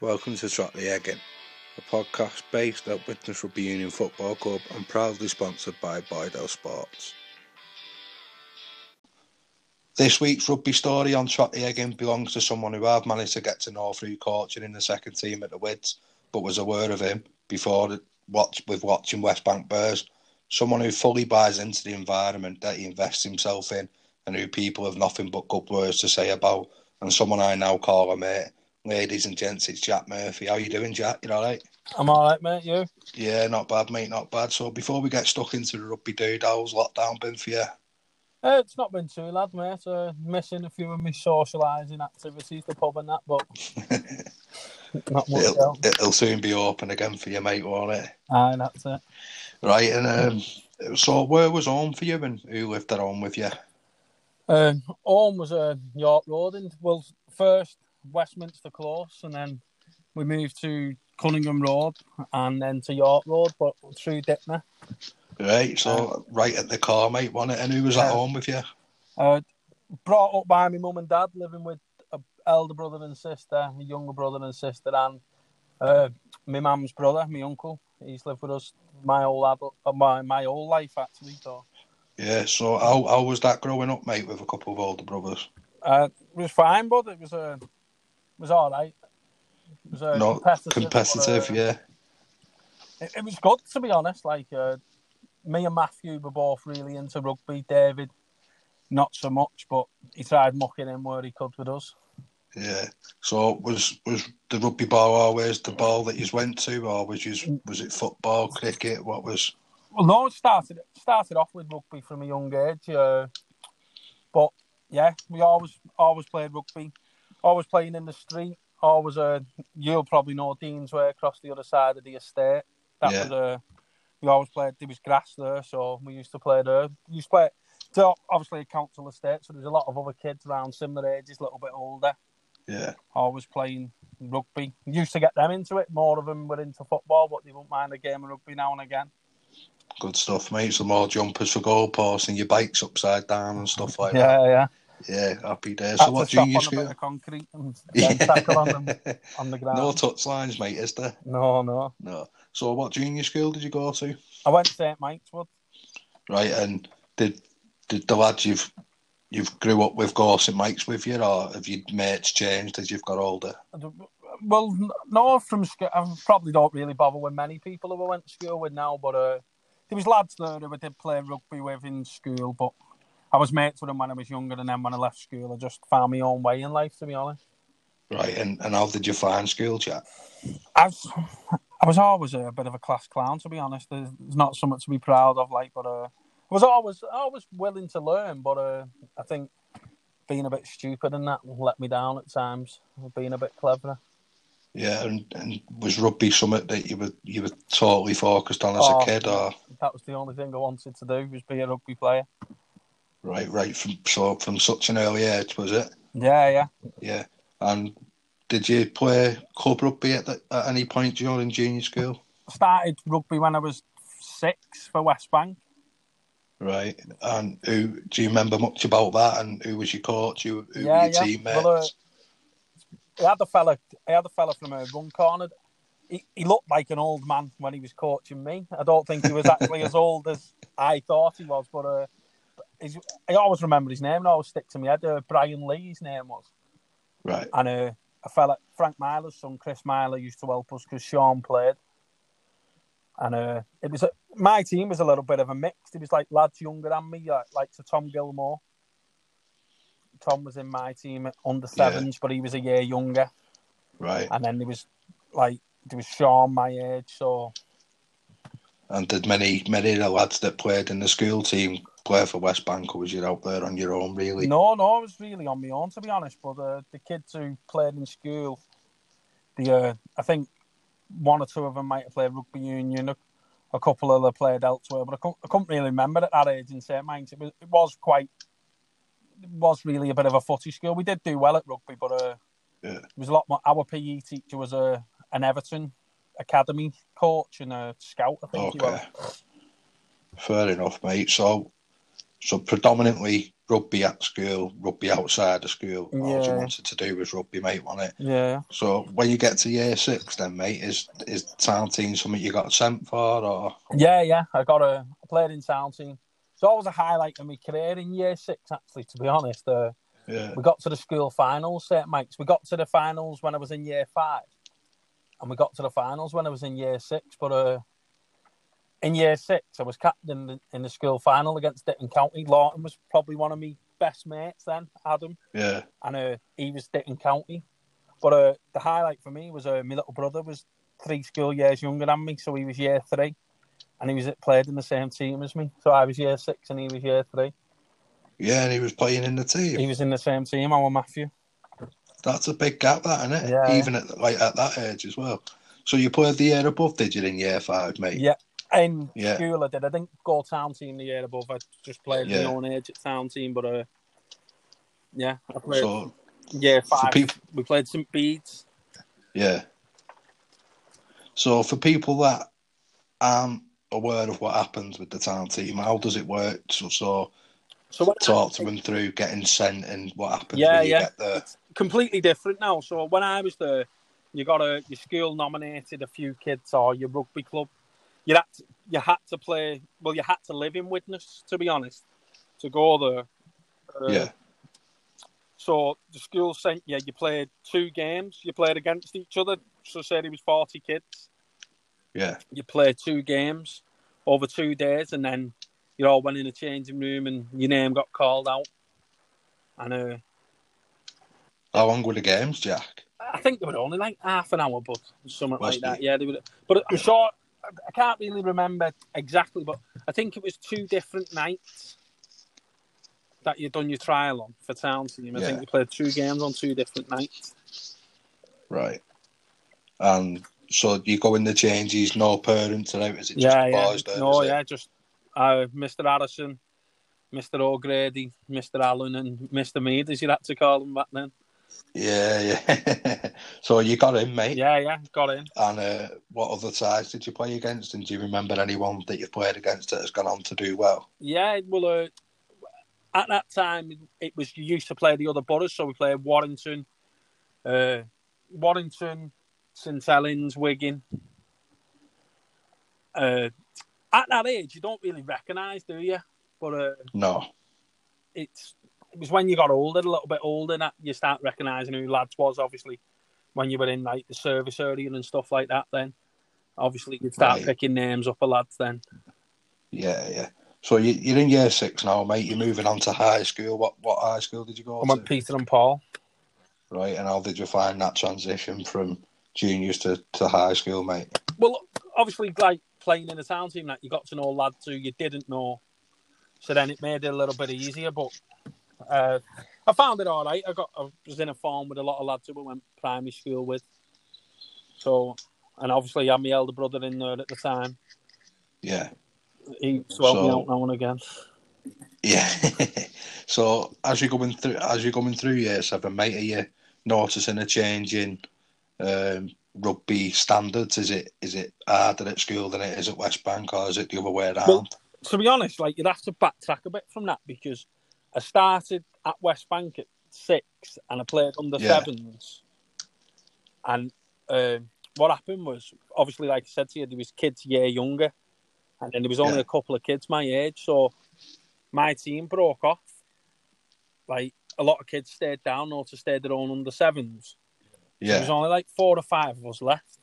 Welcome to Trot the Egging, a podcast based at Widnes Rugby Union Football Club and proudly sponsored by Boydell Sports. This week's rugby story on Trot the Egging belongs to someone who I've managed to get to know through coaching in the second team at the Wids, but was aware of him before watch, with watching West Bank Bears. Someone who fully buys into the environment that he invests himself in and who people have nothing but good words to say about, and someone I now call a mate. Ladies and gents, it's Jack Murphy. How you doing, Jack? You all right? I'm all right, mate. You? Yeah, not bad, mate. Not bad. So before we get stuck into the rugby dude, how's lockdown been for you? Uh, it's not been too bad, mate. Uh, missing a few of my socialising activities, the pub and that, but not much it'll, else. it'll soon be open again for you, mate, won't it? Aye, that's it. Right, and um, so where was home for you, and who lived at home with you? Um, home was uh, York Road, and well, first Westminster Close, and then we moved to Cunningham Road, and then to York Road, but through Dickner. Right, so right at the car, mate, wasn't it? And who was at home with you? Uh, brought up by my mum and dad, living with a elder brother and sister, a younger brother and sister, and uh, my mum's brother, my uncle. He's lived with us my whole adult, uh, my my whole life actually. So Yeah, so how, how was that growing up, mate, with a couple of older brothers? uh, it was fine, but it was it was all right. It was uh, Not competitive. competitive, but, uh, yeah. It, it was good to be honest. Like uh, me and Matthew were both really into rugby. David, not so much, but he tried mucking in where he could with us. Yeah. So was was the rugby ball always the ball that you went to, or was you was it football, cricket? What was? Well, no, it started started off with rugby from a young age. Uh, but yeah, we always always played rugby, always playing in the street. Always, uh, you'll probably know Dean's Way across the other side of the estate. That Yeah. was uh, we always played. There was grass there, so we used to play there. We used to play. So obviously a council estate, so there's a lot of other kids around similar ages, a little bit older, Yeah. always playing rugby. Used to get them into it. More of them were into football, but they wouldn't mind a game of rugby now and again. Good stuff, mate. Some more jumpers for goalposts and your bikes upside down and stuff like that. Yeah, yeah. Yeah, happy days. So what stop junior on a bit school? of concrete and tackle on them on the ground. no No, touch lines, mate, is there? no, No. So what junior school did you go to? I went to St Mike's Wood. Right, and did did the lads you've you've grew up with go St Mike's with you, or have your mates changed as you've got older? Well, no, from school. I probably don't really bother with many people who I went to school with now, but uh, there was lads there who I did play rugby with in school, but I was mates with them when I was younger, and then when I left school, I just found my own way in life, to be honest. Right, and, and how did you find school, chat? I was, I was always a bit of a class clown, to be honest. There's not so much to be proud of, like, but uh, I was always always willing to learn, but uh, I think being a bit stupid and that let me down at times. Being a bit cleverer. Yeah, and, and was rugby something that you were you were totally focused on as Oh. a kid, or That was the only thing I wanted to do was be a rugby player. Right, right from so from such an early age, was it? Yeah, yeah. Yeah, and did you play club rugby at, the, at any point during junior school? Started rugby when I was six for West Bank. Right, and who do you remember much about that? And who was your coach? Who, who Yeah, were your yeah. teammates? Well, uh, I had a fella. I had a fella from a run corner. He, he looked like an old man when he was coaching me. I don't think he was actually as old as I thought he was, but uh, he's, I always remember his name and I always stick to me head. Uh, Brian Lee, his name was, right, and uh, a fella Frank Myler's son, Chris Myler, used to help us because Sean played. And uh, it was a, my team was a little bit of a mix. It was like lads younger than me, like, like to Tom Gilmore. Tom was in my team at under Yeah. sevens, but he was a year younger. right. And then there was like there was Sean my age, so And did many many of the lads that played in the school team play for West Bank, or was you out there on your own, really? no, no, I was really on my own to be honest. But uh, the kids who played in school, the uh, I think one or two of them might have played rugby union. A, a couple of them played elsewhere, but I couldn't, I couldn't really remember at that age in St Mike's. It was it was quite it was really a bit of a footy school. We did do well at rugby, but uh, Yeah. it was a lot more. Our PE teacher was a an Everton academy coach and a scout. I think Okay. Fair enough, mate. So So predominantly rugby at school, rugby outside of school. All you wanted to do was rugby, mate, wasn't it? Yeah. So when you get to year six, then, mate, is is town team something you got sent for, or Yeah, yeah. I got a I played in town team. It's always a highlight of my career in year six, actually, to be honest. Uh, yeah, we got to the school finals, St. Mike's. We got to the finals when I was in year five. And we got to the finals when I was in year six. But uh, in year six, I was captain in the, in the school final against Ditton County. Lawton was probably one of my best mates then, Adam. yeah, And uh, he was Ditton County. But uh, the highlight for me was uh, my little brother was three school years younger than me. So he was year three. And he was played in the same team as me. So I was year six and he was year three. yeah, and he was playing in the team. He was in the same team, our Matthew. That's a big gap, that isn't it? Yeah. Even at like at that age as well. So you played the year above, did you, in year five, mate? Yeah. In Yeah. school, I did. I didn't go town team the year above. I just played Yeah. my own age at town team. But uh, yeah, I played So year five. people, We played St Bede's. yeah. So for people that aren't aware of what happens with the town team, how does it work? So, so So talk to them through getting sent and what happens Yeah, when you yeah. get there. it's completely different now. So when I was there, you got a your school nominated a few kids or your rugby club. You had to, you had to play. Well, you had to live in Widnes to be honest to go there. Uh, yeah, So the school sent you. You played two games. You played against each other. So said there was forty kids. yeah, You played two games over two days, and then you all went in a changing room, and your name got called out. And uh, How long were the games, Jack? I think they were only like half an hour, but something like that. Yeah, they were. But I'm sure I can't really remember exactly, but I think it was two different nights that you'd done your trial on for town team. I Yeah. think you played two games on two different nights. Right. And so you go in the changes, no parents are out, is it just yeah, yeah. there? no, is it? yeah, just uh, Mr. Addison, Mr. O'Grady, Mr. Allen, and Mr. Mead, as you had to call them back then. Yeah, yeah. so you got in, mate. Yeah, yeah, got in. And uh, what other sides did you play against? And do you remember anyone that you've played against that has gone on to do well? Yeah, well, uh, at that time it was you used to play the other boroughs, so we played Warrington, uh, Warrington, St Helens, Wigan. Uh, at that age, you don't really recognise, do you? But uh, No. it's it was when you got older, a little bit older, that you start recognising who lads was. Obviously, when you were in like the service area and stuff like that, then obviously you'd start Right. picking names up of lads. Then Yeah, yeah. So you, you're in year six now, mate. You're moving on to high school. What what high school did you go I to? went Peter and Paul. Right, and how did you find that transition from juniors to, to high school, mate? Well, obviously, like playing in a town team, that you got to know lads who you didn't know, so then it made it a little bit easier. But uh, I found it all right. I got I was in a farm with a lot of lads who I went primary school with. So, and obviously, I had my elder brother in there at the time. Yeah. He swelled me So- out now and again. Yeah. so as you're going through as you're going through year seven, mate, are you noticing a change in um, rugby standards? Is it is it harder at school than it is at West Bank, or is it the other way around? Well- To be honest, like you'd have to backtrack a bit from that because I started at West Bank at six and I played under Yeah. sevens. And um what happened was, obviously, like I said to you, there was kids a year younger, and then there was only Yeah. a couple of kids my age. So my team broke off. Like a lot of kids stayed down or to stay their own under sevens. Yeah, There was only like four or five of us left.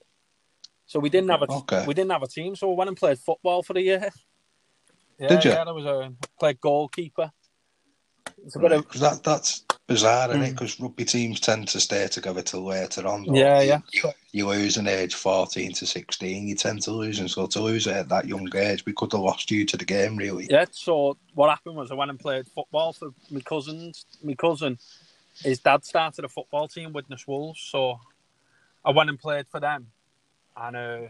So we didn't have a Okay. we didn't have a team. So we went and played football for a year. Yeah, Did you? Yeah, there was a played goalkeeper. It's a bit of Because that that's bizarre, isn't it? Mm. Because rugby teams tend to stay together till later on. Yeah, they? yeah. You, you lose an age fourteen to sixteen, you tend to lose, and so to lose it at that young age, we could have lost you to the game, really. yeah. So what happened was I went and played football for my cousins. My cousin, his dad started a football team, Widnes Wolves. So I went and played for them, and uh,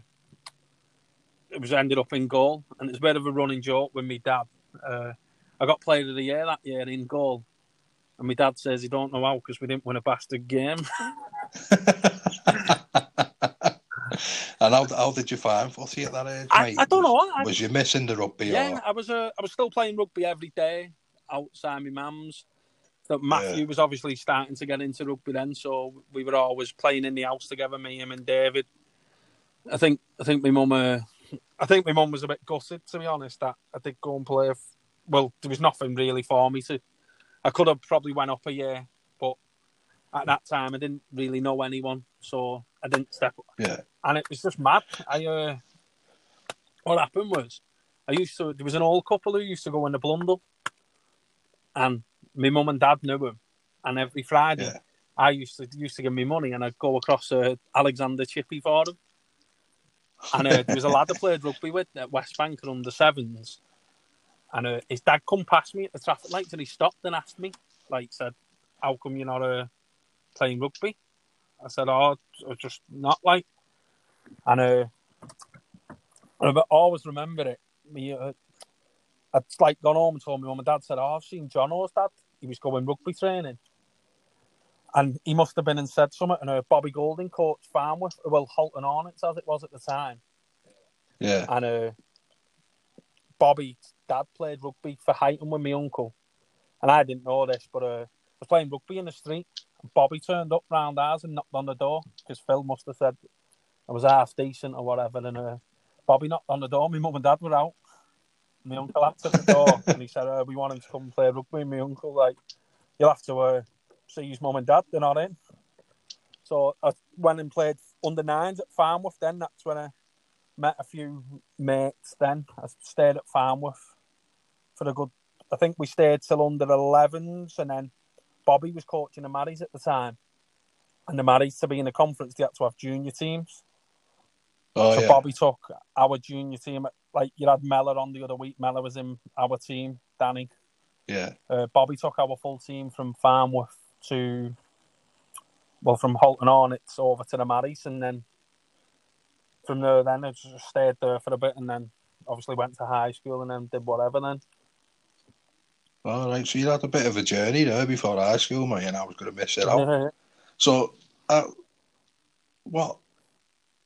it was ended up in goal. And it's a bit of a running joke with me dad. Uh, I got Player of the Year that year in goal, and my dad says he don't know how because we didn't win a bastard game. and how, how did you find footy at that age, I, mate? I don't know. I, Was you missing the rugby? yeah, Or... I was uh, I was still playing rugby every day. outside my mum's. That Matthew Yeah. was obviously starting to get into rugby then, so we were always playing in the house together, me, him, and David. I think I think my mum, uh, I think my mum was a bit gutted to be honest. That I did go and play. Well, there was nothing really for me to. I could have probably went up a year, but at that time I didn't really know anyone, so I didn't step up Yeah. and it was just mad. I uh, what happened was I used to there was an old couple who used to go in the Blundell, and my mum and dad knew him, and every Friday Yeah. I used to used to give me money, and I'd go across uh, Alexander Chippy for him. And uh, there was a lad I played rugby with at West Bank and under sevens, and uh, his dad come past me at the traffic lights, and he stopped and asked me, like, said, "How come you're not uh, playing rugby?" I said, "Oh, just not like." And uh, I always remember it. Me, uh, I'd like gone home and told my mum and dad said, "Oh, I've seen Jono's dad. He was going rugby training." And he must have been and said something. And uh, Bobby Golding coached Farnworth, well, Halton Hornets as it was at the time. Yeah. And uh, Bobby's dad played rugby for Highton with my uncle. And I didn't know this, but uh, I was playing rugby in the street. And Bobby turned up round ours and knocked on the door because Phil must have said I was half decent or whatever. And uh, Bobby knocked on the door. My mum and dad were out. My uncle answered the door and he said, uh, We want him to come and play rugby. And my uncle, like, you'll have to uh, see his mum and dad. They're not in. So I went and played under nines at Farnworth. Then that's when I met a few mates. Then I stayed at Farnworth for a good. I think we stayed till under 11s, and then Bobby was coaching the Marys at the time. And the Marys to be in the conference, they had to have junior teams. Oh so yeah. Bobby took our junior team. Like you had Mellor on the other week. Mellor was in our team. Danny. Yeah. Uh, Bobby took our full team from Farnworth to, well, from Halton Hornets over to the Marys, and then from there, then I just stayed there for a bit, and then obviously went to high school, and then did whatever. Then All right. So you had a bit of a journey there before high school, mate, and I was going to miss it out. So, uh, what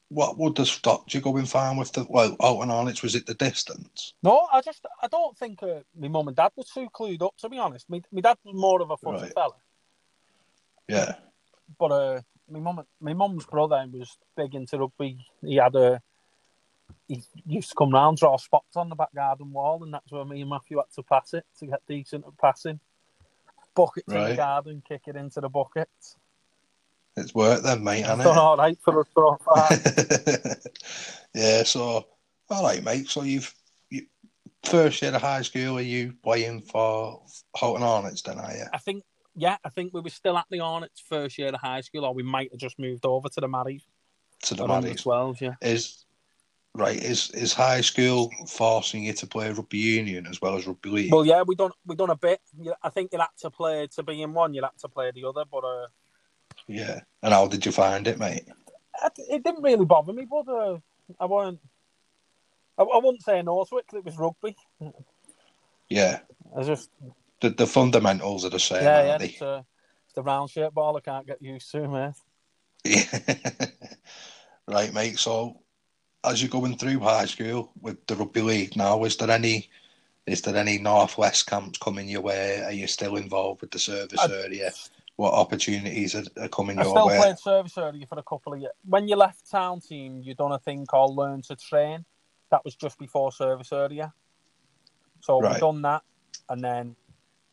what would have stopped you going farm with the well out and on? It was it the distance? no, I just I don't think uh, my mum and dad were too clued up. To be honest, my, my dad was more of a footy Right. fella, Yeah. but uh, my mum my mum's brother was big into rugby. He had a he used to come round, draw spots on the back garden wall, and that's where me and Matthew had to pass it to get decent at passing. Buckets in the garden, kick it into the bucket. It's worked then, mate, Done hasn't all right for us so far. it? yeah. So, all right, mate. So you've you, first year of high school. Are you playing for Halton Hornets? Then are you? I think, yeah, I think we were still at the Hornets first year of high school, or we might have just moved over to the Marys. To the Maddies. 12s, yeah. Is right. Is is high school forcing you to play rugby union as well as rugby league? Well, yeah, we done we done a bit. I think you had to play to be in one, you had to play the other, but uh, yeah. And how did you find it, mate? it, didn't really bother me. But uh, I weren't. I, I wouldn't say no to it 'cause it was rugby. Yeah. I just The the fundamentals are the same, yeah, yeah. It's, uh, it's the round shaped ball. I can't get used to, man. they? right, mate. So, as you're going through high school with the rugby league now, is there any is there any northwest camps coming your way? Are you still involved with the service I- area? What opportunities are, are coming I your way? I still played service area for a couple of years. When you left town team, you done a thing called learn to train. That was just before service area. So we Right. done that, and then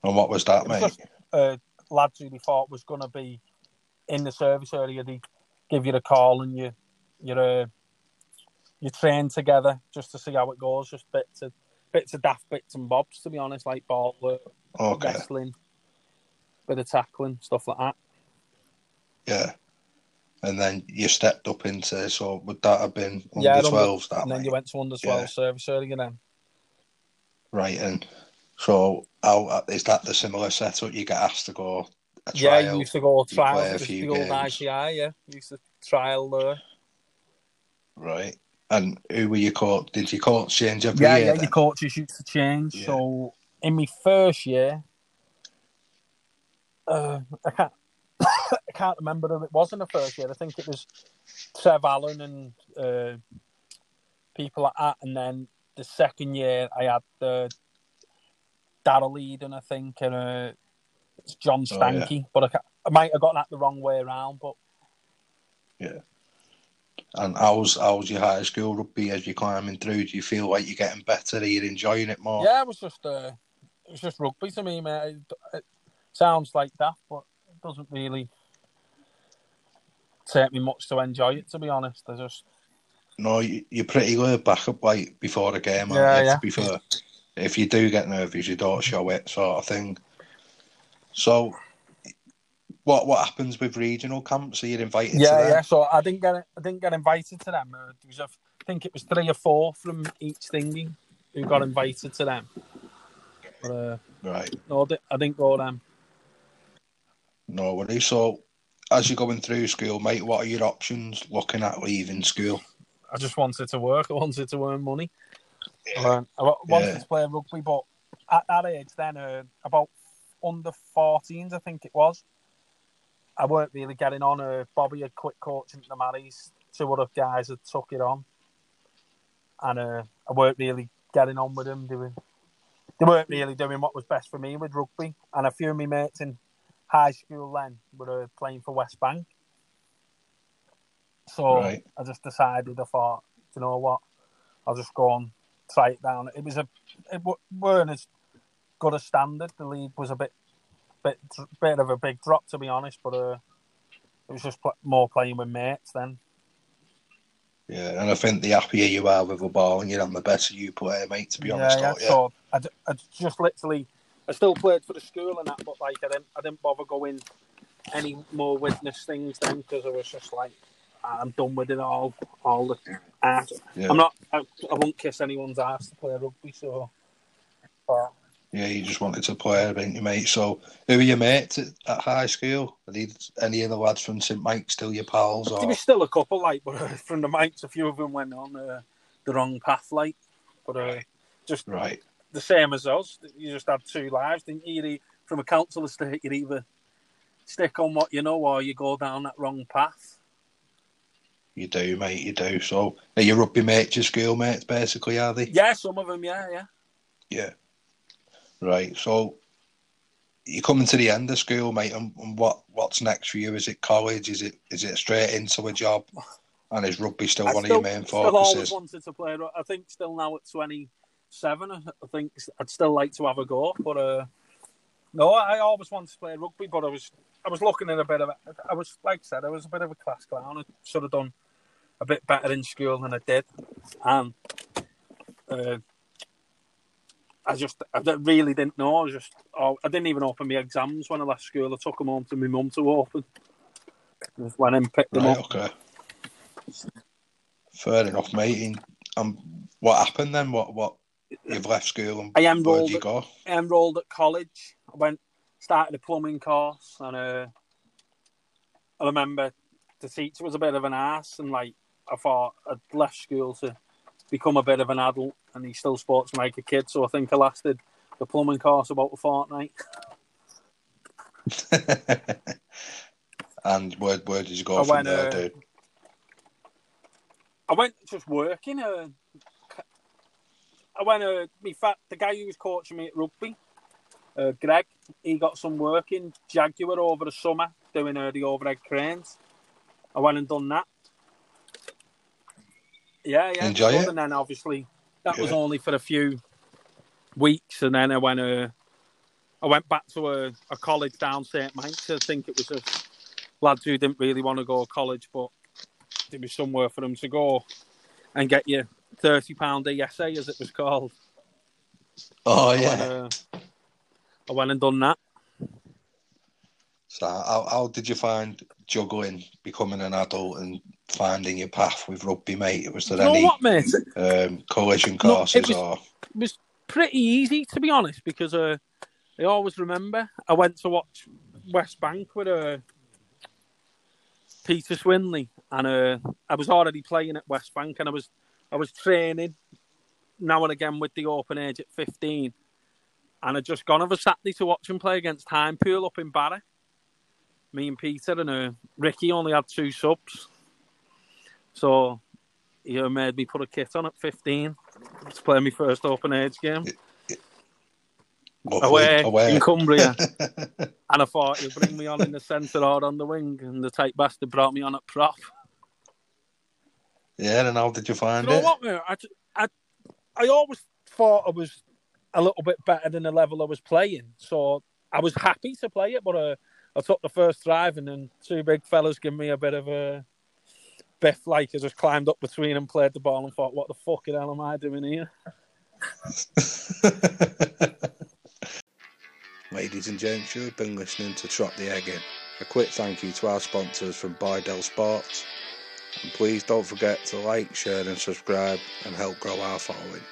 And what was that, It was mate? just- uh, lads who they thought was going to be in the service area, they give you a call and you you uh, you train together just to see how it goes. Just bits of bits of daft bits and bobs, to be honest, like ball work, Okay, wrestling, bit of tackling, stuff like that. yeah. And then you stepped up into so would that have been Yeah, under under- twelves that and then you went to under twelve Yeah. service area then. right? And so how uh, is that the similar setup? You get asked to go a Yeah, you used to go you trial a the, old games. ICI. Yeah, used to trial there. Right. And who were you coach? Did you coach change every Yeah, year? yeah, then? your coaches used to change. Yeah. So in my first year, uh, I can't, I can't remember who it was in the first year. I think it was Trev Allen and uh, people like that. And then the second year, I had the Daryl Eden, I think, and uh, John Oh, yeah. Stanky. But I, I might have got that the wrong way around. But And how's how's your high school rugby as you're climbing through? Do you feel like you're getting better? Are you enjoying it more? yeah, it was just uh, it was just rugby to me, mate. It, it sounds like that, but it doesn't really take me much to enjoy it. To be honest, I just No, you, you're pretty laid back up like before the game. Yeah, you, yeah. To be fair, if you do get nervous, you don't show it, sort of thing. So, what what happens with regional camps? Are you're invited to yeah, them? yeah. So I didn't get I didn't get invited to them. Uh, there was a, I think it was three or four from each thingy who got invited to them. But uh, Right. no, I didn't, go them. No worries. So, as you're going through school, mate, what are your options looking at leaving school? I just wanted to work. I wanted to earn money. Uh, I wanted Yeah. to play rugby, but at that age, then uh, about under 14s, I think it was. I weren't really getting on. Uh, Bobby had quit coaching the Marys. Two other guys had took it on, and uh, I weren't really getting on with them. Doing, they weren't really doing what was best for me with rugby. And a few of my mates in high school then were uh, playing for West Bank. So Right. I just decided. I thought, you know what, I'll just go and try it down. It was a, it wa- weren't as good a standard. The league was a bit, bit, bit of a big drop to be honest. But uh, it was just pl- more playing with mates then. Yeah, and I think the happier you are with the ball and you're on the better you play, mate. To be honest, yeah, yeah. So I, d- I just literally, I still played for the school and that, but like I didn't, I didn't bother going any more Widnes things then because I was just like, I'm done with it all, all the ass. Yeah. I'm not, I, I won't kiss anyone's ass to play rugby, so. But Yeah, you just wanted to play, didn't you, mate? So, who are your mates at, at high school? Are these, any of the lads from St Mike's still your pals? there Or was still a couple, like, but uh, from the mates, a few of them went on uh, the wrong path, like, but uh, just right? the same as us. You just had two lives, didn't you? You- From a council estate, you either stick on what you know or you go down that wrong path. You do, mate. You do. So, are your rugby mates your school mates, basically? Are they? Yeah, some of them, yeah, yeah. Yeah. Right. So, you're coming to the end of school, mate. And, and what what's next for you? Is it college? Is it is it straight into a job? And is rugby still I one still, of your main focuses? I still always wanted to play. I think still now at 27, I think I'd still like to have a go. But uh, no, I always wanted to play rugby, but I was I was looking at a bit of I was like I said, I was a bit of a class clown. I should have done a bit better in school than I did, and uh, I just I really didn't know. I just oh, I didn't even open my exams when I left school. I took them home to my mum to open. Just went in, picked them Right. up. Okay. Fair enough, mate. And um, what happened then? What what? You've left school and I enrolled you at- go? enrolled at college. I went started a plumbing course, and uh, I remember the teacher was a bit of an ass, and like I thought I'd left school to become a bit of an adult, and he still me like a kid. So I think I lasted the plumbing course about a fortnight. and where where did you go I from went, there, uh, dude? I went just working. Uh, I went. Uh, me fat the guy who was coaching me at rugby, uh, Greg. He got some work in Jaguar over the summer doing uh, the overhead cranes. I went and done that. Yeah, yeah. Enjoy it? And then obviously that was only for a few weeks, and then I went. Uh, I went back to a, a college down St. Mike's. I think it was a lads who didn't really want to go to college, but there was somewhere for them to go and get your thirty pound ESA, as it was called. Oh I yeah. went, uh, I went and done that. So how, how did you find juggling, becoming an adult, and finding your path with rugby, mate? Was there you know any what, mate? um, collision No, courses was- or? It was pretty easy to be honest because uh, I always remember I went to watch West Bank with uh, Peter Swinley, and uh, I was already playing at West Bank, and I was I was training now and again with the open age at fifteen, and I'd just gone over Saturday to watch him play against Hindpool up in Barrow. Me and Peter and uh, Ricky only had two subs, so he uh, made me put a kit on at fifteen to play my first open age game. away, away, in Cumbria. and I thought he'll bring me on in the centre or on the wing, and the tight bastard brought me on at prop. Yeah, and how did you find you know it? What, man? I, I, I always thought I was a little bit better than the level I was playing, so I was happy to play it. But uh, I took the first drive, and then two big fellas give me a bit of a biff. Like just climbed up between and played the ball, and thought, "What the fucking hell am I doing here?" Ladies and gents, you've been listening to Trot the Egg In. A quick thank you to our sponsors from Bydel Sports. And please don't forget to like, share, and subscribe and help grow our following.